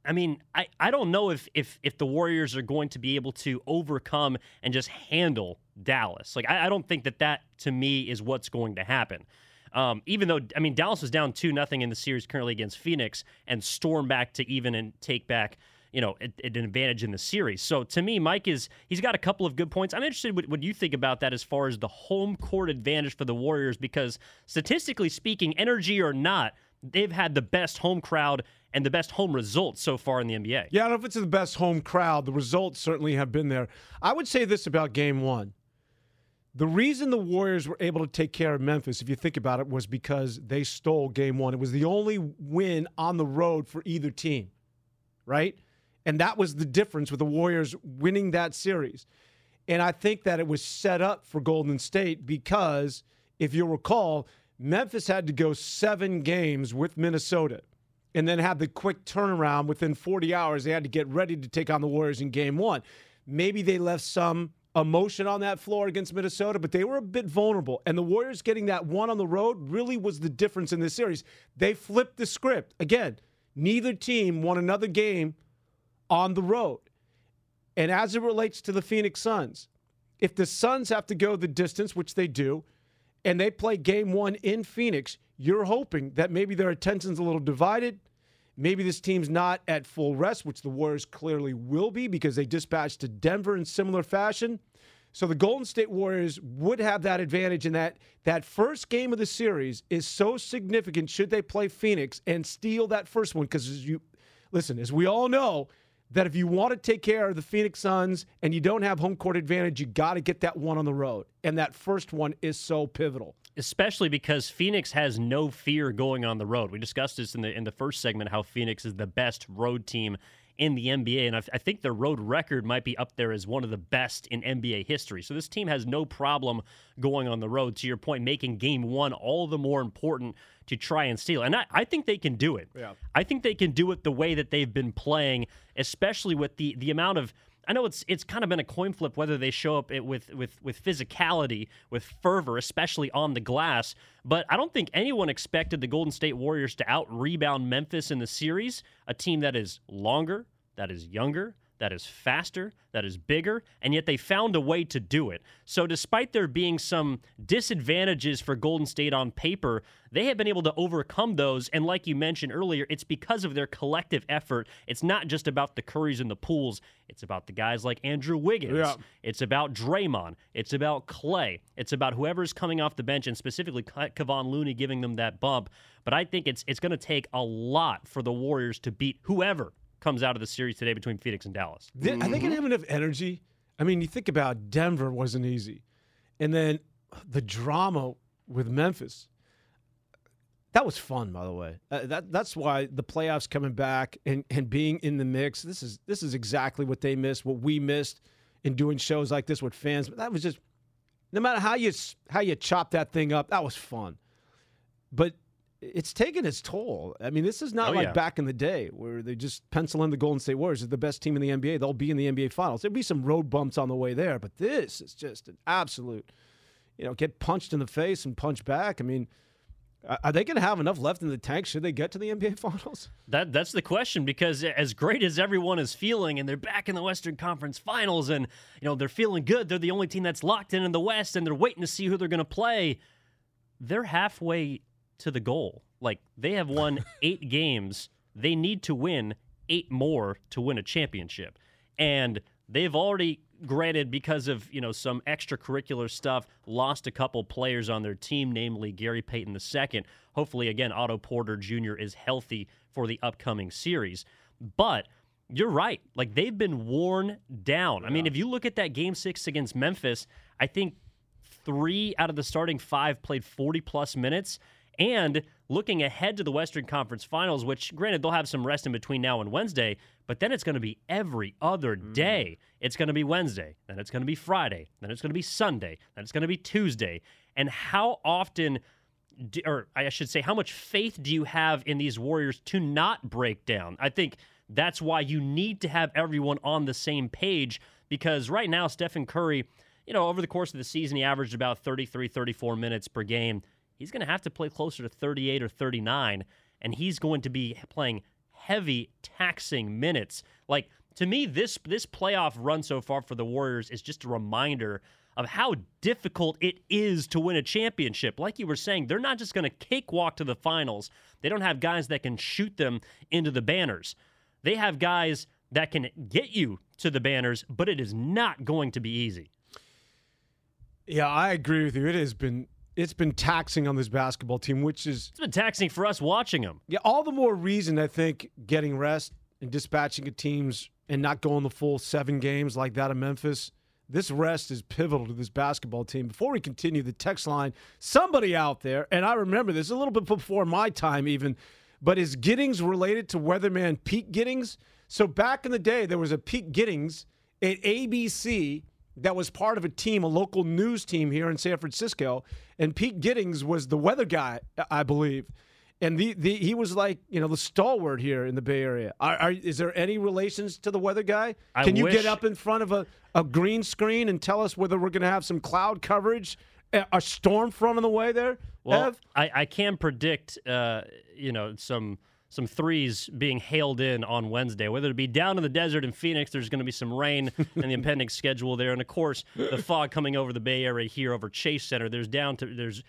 I mean, I, I don't know if if if the Warriors are going to be able to overcome and just handle Dallas. Like I, I don't think that that to me is what's going to happen. Um, even though I mean Dallas was down two nothing in the series currently against Phoenix and storm back to even and take back you know an advantage in the series. So to me, Mike is he's got a couple of good points. I'm interested what, what you think about that as far as the home court advantage for the Warriors because statistically speaking, energy or not, they've had the best home crowd and the best home results so far in the NBA. Yeah, I don't know if it's the best home crowd. The results certainly have been there. I would say this about game one. The reason the Warriors were able to take care of Memphis, if you think about it, was because they stole game one. It was the only win on the road for either team, right? And that was the difference with the Warriors winning that series. And I think that it was set up for Golden State because, if you'll recall, Memphis had to go seven games with Minnesota and then have the quick turnaround within 40 hours. They had to get ready to take on the Warriors in game one. Maybe they left some emotion on that floor against Minnesota, but they were a bit vulnerable. And the Warriors getting that one on the road really was the difference in this series. They flipped the script. Again, neither team won another game on the road. And as it relates to the Phoenix Suns, if the Suns have to go the distance, which they do, and they play game one in Phoenix, you're hoping that maybe their attention's a little divided. Maybe this team's not at full rest, which the Warriors clearly will be because they dispatched to Denver in similar fashion. So the Golden State Warriors would have that advantage in that that first game of the series is so significant should they play Phoenix and steal that first one because you listen, as we all know, that if you want to take care of the Phoenix Suns and you don't have home court advantage, you got to get that one on the road. And that first one is so pivotal. Especially because Phoenix has no fear going on the road. We discussed this in the in the first segment how Phoenix is the best road team in the NBA, and I, I think their road record might be up there as one of the best in NBA history. So this team has no problem going on the road. To your point, making Game One all the more important to try and steal, and I, I think they can do it. Yeah. I think they can do it the way that they've been playing, especially with the the amount of I know it's it's kind of been a coin flip whether they show up with with with physicality, with fervor, especially on the glass. But I don't think anyone expected the Golden State Warriors to out rebound Memphis in the series, a team that is longer, that is younger, that is faster, that is bigger, and yet they found a way to do it. So, despite there being some disadvantages for Golden State on paper, they have been able to overcome those. And, like you mentioned earlier, it's because of their collective effort. It's not just about the Currys and the Pools, it's about the guys like Andrew Wiggins. Yeah. It's about Draymond. It's about Klay. It's about whoever's coming off the bench, and specifically Kevon Looney giving them that bump. But I think it's it's going to take a lot for the Warriors to beat whoever comes out of the series today between Phoenix and Dallas. They, Are they going to have enough energy? I mean, you think about Denver wasn't easy, and then the drama with Memphis. That was fun, by the way. Uh, that that's why the playoffs coming back and, and being in the mix. This is this is exactly what they missed, what we missed in doing shows like this with fans. But that was just no matter how you how you chop that thing up, that was fun. But it's taken its toll. I mean, this is not Oh, like yeah. back in the day where they just pencil in the Golden State Warriors as the best team in the NBA. They'll be in the NBA Finals. There'll be some road bumps on the way there, but this is just an absolute, you know, get punched in the face and punch back. I mean, are- are they going to have enough left in the tank should they get to the NBA Finals? That that's the question because as great as everyone is feeling, and they're back in the Western Conference Finals, and you know they're feeling good. They're the only team that's locked in in the West, and they're waiting to see who they're going to play. They're halfway to the goal. Like they have won eight games. They need to win eight more to win a championship. And they've already granted because of you know some extracurricular stuff lost a couple players on their team namely gary payton ii hopefully again otto porter jr is healthy for the upcoming series but you're right like they've been worn down yeah. i mean if you look at that game six against memphis i think three out of the starting five played 40 plus minutes and looking ahead to the Western Conference Finals, which granted they'll have some rest in between now and Wednesday, but then it's going to be every other mm. day. Mm. It's going to be Wednesday, then it's going to be Friday, then it's going to be Sunday, then it's going to be Tuesday. And how often, do, or I should say, how much faith do you have in these Warriors to not break down? I think that's why you need to have everyone on the same page because right now, Stephen Curry, you know, over the course of the season, he averaged about 33, 34 minutes per game he's going to have to play closer to 38 or 39, and he's going to be playing heavy, taxing minutes. Like to me, this this playoff run so far for the Warriors is just a reminder of how difficult it is to win a championship. Like you were saying, they're not just going to cakewalk to the finals. They don't have guys that can shoot them into the banners. They have guys that can get you to the banners, but it is not going to be easy. Yeah, I agree with you. It has been it's been taxing on this basketball team, which is it's been taxing for us watching them. Yeah, all the more reason I think getting rest and dispatching of teams and not going the full seven games like that of Memphis. This rest is pivotal to this basketball team. Before we continue, the text line, somebody out there, and I remember this a little bit before my time even, but is Giddings related to weatherman Pete Giddings? So back in the day, there was a Pete Giddings at ABC that was part of a team, a local news team here in San Francisco, and Pete Giddings was the weather guy, I believe. And the, the he was like you know the stalwart here in the Bay Area. Are, are, is there any relations to the weather guy? I Can you wish... get up in front of a, a green screen and tell us whether we're going to have some cloud coverage, a storm front on the way there? Well, Ev? I, I can predict uh, you know some some threes being hailed in on Wednesday. Whether it be down in the desert in Phoenix, there's going to be some rain in the impending schedule there, and of course the fog coming over the Bay Area here over Chase Center. There's down to there's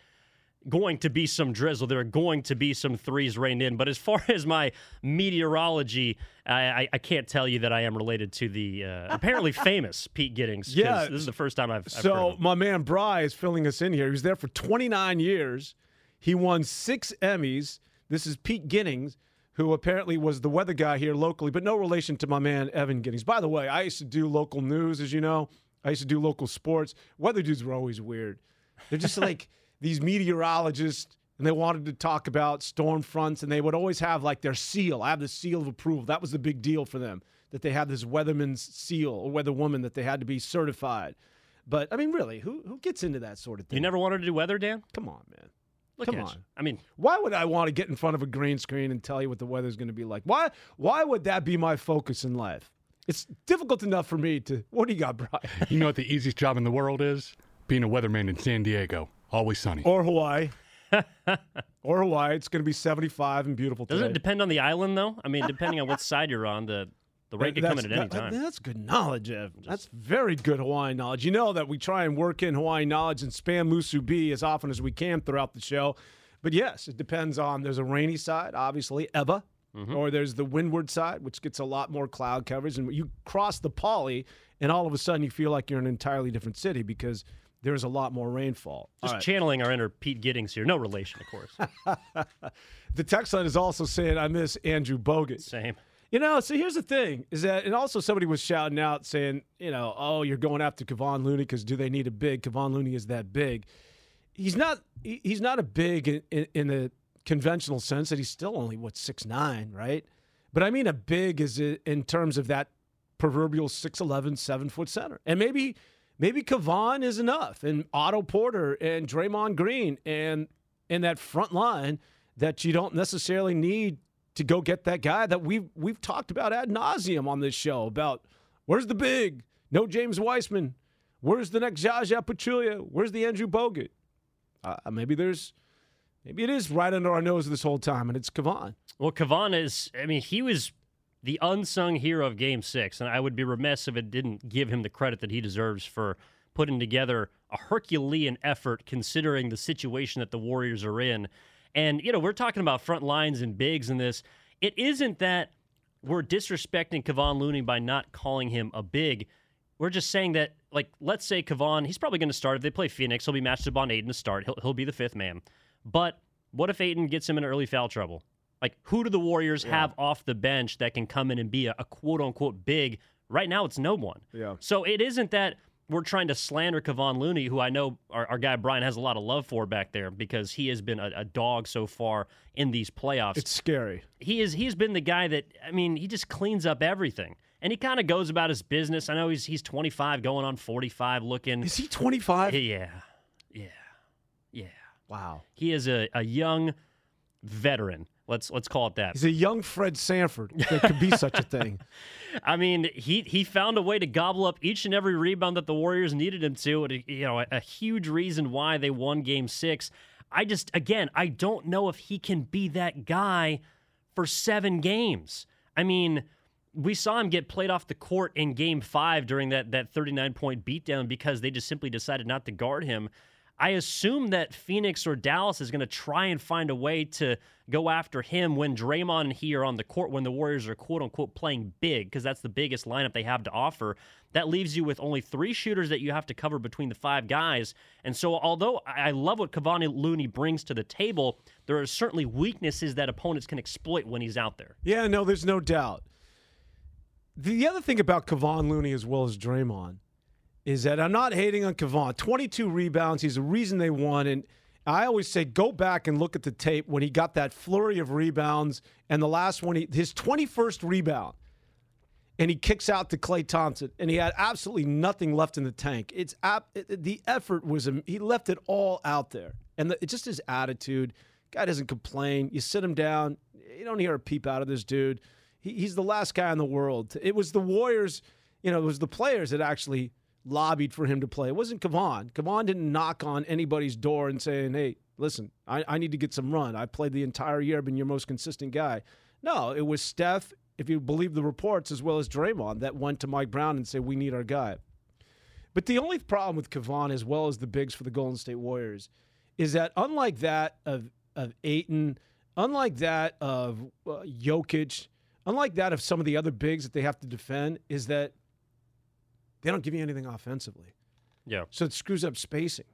going to be some drizzle. There are going to be some threes rained in. But as far as my meteorology, I, I can't tell you that I am related to the uh, apparently famous Pete Giddings. Yeah, this is the first time I've. I've so my man Bry is filling us in here. He was there for 29 years. He won six Emmys. This is Pete Giddings who apparently was the weather guy here locally, but no relation to my man Evan Giddings. By the way, I used to do local news, as you know. I used to do local sports. Weather dudes were always weird. They're just like these meteorologists, and they wanted to talk about storm fronts, and they would always have like their seal. I have the seal of approval. That was the big deal for them that they had this weatherman's seal or weatherwoman that they had to be certified. But I mean, really, who who gets into that sort of thing? You never wanted to do weather, Dan? Come on, man. Look Come on. You. I mean, why would I want to get in front of a green screen and tell you what the weather's going to be like? Why? Why would that be my focus in life? It's difficult enough for me to. What do you got, Brian? You know what the easiest job in the world is? Being a weatherman in San Diego. Always sunny. Or Hawaii. or Hawaii. It's going to be 75 and beautiful Doesn't today. it depend on the island, though? I mean, depending on what side you're on, the the rain could come in at any time. That's good knowledge, Ev. That's very good Hawaiian knowledge. You know that we try and work in Hawaiian knowledge and spam musubi as often as we can throughout the show. But yes, it depends on there's a rainy side, obviously, Eva, mm-hmm. or there's the windward side, which gets a lot more cloud coverage. And you cross the Pali, and all of a sudden you feel like you're in an entirely different city because there's a lot more rainfall. Just right. channeling our inner Pete Giddings here. No relation, of course. the text line is also saying, I miss Andrew Bogut. Same. You know, so here's the thing is that, and also somebody was shouting out saying, you know, oh, you're going after Kevon Looney because do they need a big? Kevon Looney is that big he's not he's not a big in, in, in, the conventional sense that he's still only what six nine, right? But I mean a big is in terms of that proverbial 6'11", 7 foot center, and maybe maybe Kevon is enough, and Otto Porter and Draymond Green and in that front line that you don't necessarily need to go get that guy that we've we've talked about ad nauseum on this show about where's the big no James Wiseman. Where's the next Zaza Pachulia? Where's the Andrew Bogut? Uh, maybe there's, maybe it is right under our nose this whole time, and it's Kevon. Well, Kevon is. I mean, he was the unsung hero of Game Six, and I would be remiss if it didn't give him the credit that he deserves for putting together a Herculean effort, considering the situation that the Warriors are in. And you know, we're talking about front lines and bigs in this. It isn't that we're disrespecting Kevon Looney by not calling him a big. We're just saying that, like, let's say Kevon, he's probably going to start. If they play Phoenix, he'll be matched up on Ayton to start. He'll, he'll be the fifth man. But what if Ayton gets him in early foul trouble? Like, who do the Warriors yeah. have off the bench that can come in and be a, a quote unquote big? Right now, it's no one. Yeah. So it isn't that we're trying to slander Kevon Looney, who I know our, our, guy Brian has a lot of love for back there because he has been a, a, dog so far in these playoffs. It's scary. He is he's been the guy that I mean he just cleans up everything and he kind of goes about his business. I know he's he's 25, going on 45, looking. Is he 25? Yeah, yeah, yeah. Wow. He is a, a young veteran Let's let's call it that. He's a young Fred Sanford. There could be such a thing. I mean, he he found a way to gobble up each and every rebound that the Warriors needed him to. You know, a, a huge reason why they won Game Six. I just again, I don't know if he can be that guy for seven games. I mean, we saw him get played off the court in Game Five during that that 39 point beatdown because they just simply decided not to guard him. I assume that Phoenix or Dallas is going to try and find a way to go after him when Draymond and he are on the court when the Warriors are quote unquote playing big, because that's the biggest lineup they have to offer. That leaves you with only three shooters that you have to cover between the five guys. And so, although I love what Kevon Looney brings to the table, there are certainly weaknesses that opponents can exploit when he's out there. Yeah, no, there's no doubt. The other thing about Kevon Looney as well as Draymond is that I'm not hating on Kevon. 22 rebounds. He's the reason they won. And I always say go back and look at the tape when he got that flurry of rebounds and the last one, he, his 21st rebound. And he kicks out to Klay Thompson, and he had absolutely nothing left in the tank. It's it, the effort was he left it all out there, and the, it's just his attitude. Guy doesn't complain. You sit him down, you don't hear a peep out of this dude. He, he's the last guy in the world. It was the Warriors, you know, it was the players that actually lobbied for him to play. It wasn't Kevon. Kevon didn't knock on anybody's door and saying, hey, listen, I, I need to get some run. I played the entire year, I've been your most consistent guy. No, it was Steph, if you believe the reports, as well as Draymond, that went to Mike Brown and said, we need our guy. But the only problem with Kevon, as well as the bigs for the Golden State Warriors, is that unlike that of, of Ayton, unlike that of uh, Jokic, unlike that of some of the other bigs that they have to defend, is that they don't give you anything offensively. Yeah. So it screws up spacing,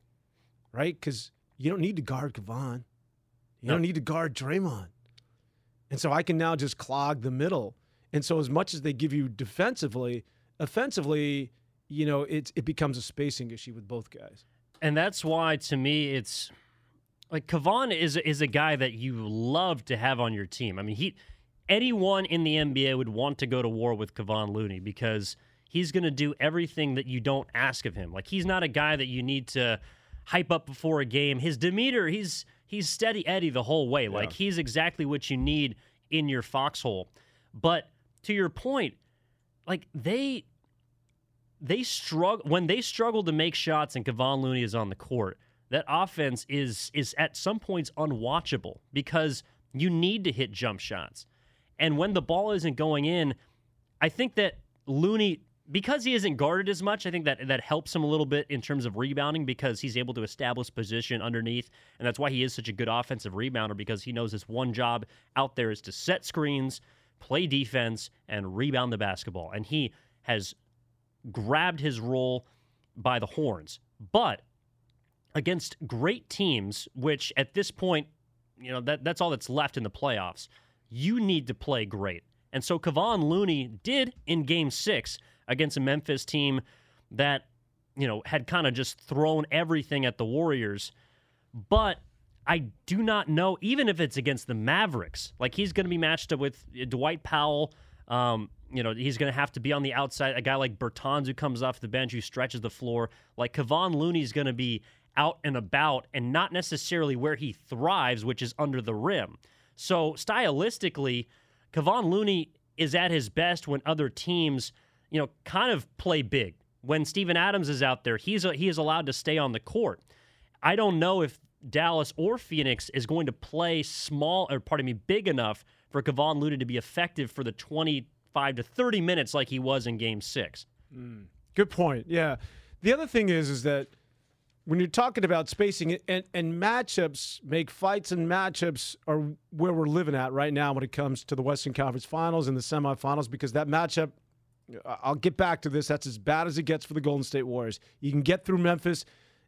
right? Because you don't need to guard Kevon. You no. don't need to guard Draymond. And so I can now just clog the middle. And so as much as they give you defensively, offensively, you know, it it becomes a spacing issue with both guys. And that's why to me it's like Kevon is is a guy that you love to have on your team. I mean, he anyone in the NBA would want to go to war with Kevon Looney because he's going to do everything that you don't ask of him. Like he's not a guy that you need to hype up before a game. His demeanor, he's he's steady Eddie the whole way. Yeah. Like he's exactly what you need in your foxhole. But to your point, like they they struggle when they struggle to make shots and Kevon Looney is on the court. That offense is is at some points unwatchable because you need to hit jump shots. And when the ball isn't going in, I think that Looney because he isn't guarded as much, I think that that helps him a little bit in terms of rebounding because he's able to establish position underneath, and that's why he is such a good offensive rebounder because he knows his one job out there is to set screens, play defense, and rebound the basketball. And he has grabbed his role by the horns. But against great teams, which at this point, you know, that that's all that's left in the playoffs, you need to play great. And so Kevon Looney did in game six against a Memphis team that, you know, had kind of just thrown everything at the Warriors. But I do not know, even if it's against the Mavericks, like he's going to be matched up with Dwight Powell. Um, you know, he's going to have to be on the outside. A guy like Bertans who comes off the bench, who stretches the floor. Like Kevon Looney's going to be out and about and not necessarily where he thrives, which is under the rim. So stylistically, Kevon Looney is at his best when other teams – you know, kind of play big. When Steven Adams is out there, he's a, he is allowed to stay on the court. I don't know if Dallas or Phoenix is going to play small or pardon me, big enough for Kevon Looney to be effective for the 25 to 30 minutes like he was in game 6. Mm. Good point. Yeah. The other thing is is that when you're talking about spacing and, and matchups make fights and matchups are where we're living at right now when it comes to the Western Conference Finals and the semifinals because that matchup I'll get back to this. That's as bad as it gets for the Golden State Warriors. You can get through Memphis.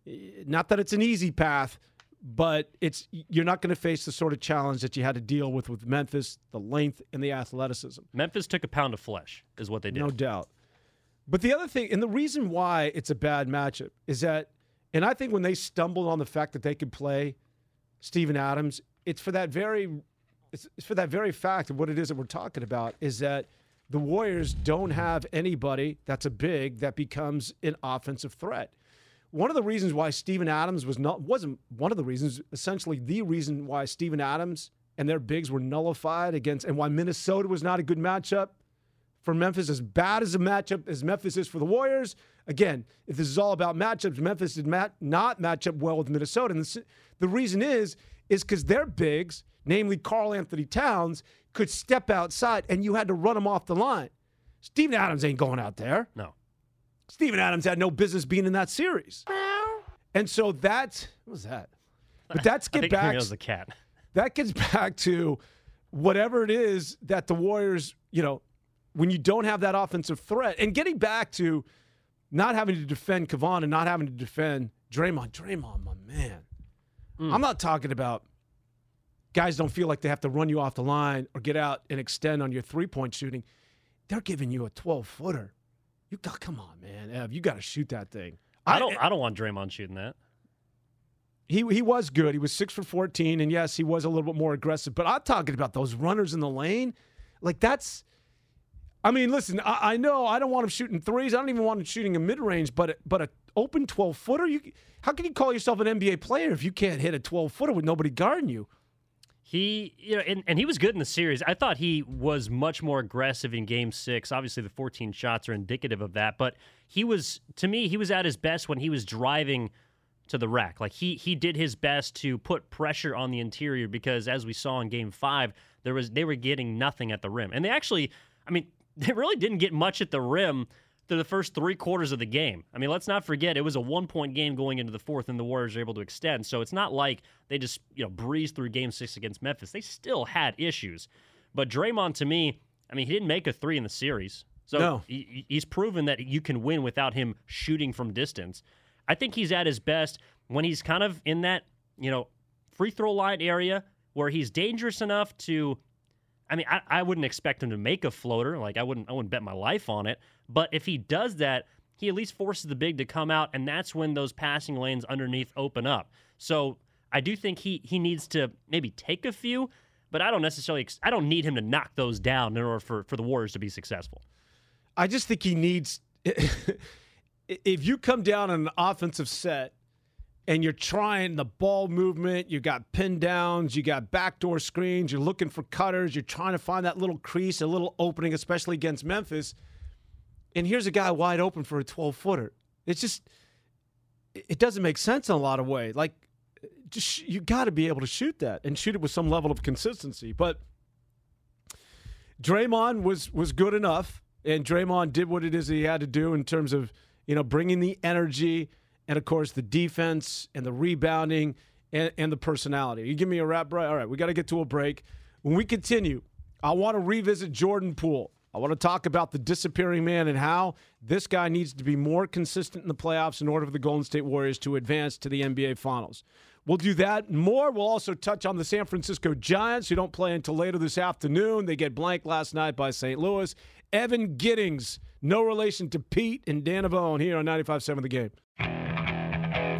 Eh, not that it's an easy path, but it's you're not going to face the sort of challenge that you had to deal with with Memphis, the length and the athleticism. Memphis took a pound of flesh, is what they did. No doubt. But the other thing, and the reason why it's a bad matchup is that, and I think when they stumbled on the fact that they could play Steven Adams, it's for that very, it's, it's for that very fact of what it is that we're talking about is that the Warriors don't have anybody that's a big that becomes an offensive threat. One of the reasons why Steven Adams was not wasn't one of the reasons, essentially the reason why Steven Adams and their bigs were nullified against and why Minnesota was not a good matchup for Memphis, as bad as a matchup as Memphis is for the Warriors. Again, if this is all about matchups, Memphis did not match up well with Minnesota. And the, the reason is, is because their bigs, namely Karl-Anthony Towns, could step outside and you had to run him off the line. Steven Adams ain't going out there. No. Steven Adams had no business being in that series. And so that's what was that? But that's get I think back. That was cat. That gets back to whatever it is that the Warriors, you know, when you don't have that offensive threat, and getting back to not having to defend Kevon and not having to defend Draymond. Draymond, my man. Mm. I'm not talking about guys don't feel like they have to run you off the line or get out and extend on your three point shooting. They're giving you a 12 footer. You got, come on, man, Ev, you got to shoot that thing. I don't. I don't want Draymond shooting that. He he was good. He was six for 14, and yes, he was a little bit more aggressive. But I'm talking about those runners in the lane. Like that's. I mean, listen. I, I know I don't want him shooting threes. I don't even want him shooting a mid range. But but a open 12 footer. You how can you call yourself an NBA player if you can't hit a 12 footer with nobody guarding you? He, you know, and, and he was good in the series. I thought he was much more aggressive in game six. Obviously, the 14 shots are indicative of that. But he was, to me, he was at his best when he was driving to the rack. Like he he did his best to put pressure on the interior because as we saw in game five, there was they were getting nothing at the rim. And they actually, I mean, they really didn't get much at the rim through the first three quarters of the game. I mean, let's not forget it was a one point game going into the fourth, and the Warriors were able to extend. So it's not like they just you know breezed through Game Six against Memphis. They still had issues. But Draymond, to me, I mean, he didn't make a three in the series. So no. he, he's proven that you can win without him shooting from distance. I think he's at his best when he's kind of in that, you know, free throw line area where he's dangerous enough to I mean, I, I wouldn't expect him to make a floater. Like I wouldn't I wouldn't bet my life on it. But if he does that, he at least forces the big to come out, and that's when those passing lanes underneath open up. So I do think he he needs to maybe take a few, but I don't necessarily I don't need him to knock those down in order for for the Warriors to be successful. I just think he needs. if you come down on an offensive set and you're trying the ball movement, you got pin downs, you got backdoor screens, you're looking for cutters, you're trying to find that little crease, a little opening, especially against Memphis. And here's a guy wide open for a 12 footer. It's just, it doesn't make sense in a lot of ways. Like, just you got to be able to shoot that and shoot it with some level of consistency. But Draymond was was good enough, and Draymond did what it is he had to do in terms of you know bringing the energy and of course the defense and the rebounding and, and the personality. You give me a wrap, bro. All right, we got to get to a break. When we continue, I want to revisit Jordan Poole. I want to talk about the disappearing man and how this guy needs to be more consistent in the playoffs in order for the Golden State Warriors to advance to the NBA Finals. We'll do that more. We'll also touch on the San Francisco Giants, who don't play until later this afternoon. They get blanked last night by St. Louis. Evan Giddings, no relation to Pete and Dan Avone here on 95.7 The Game.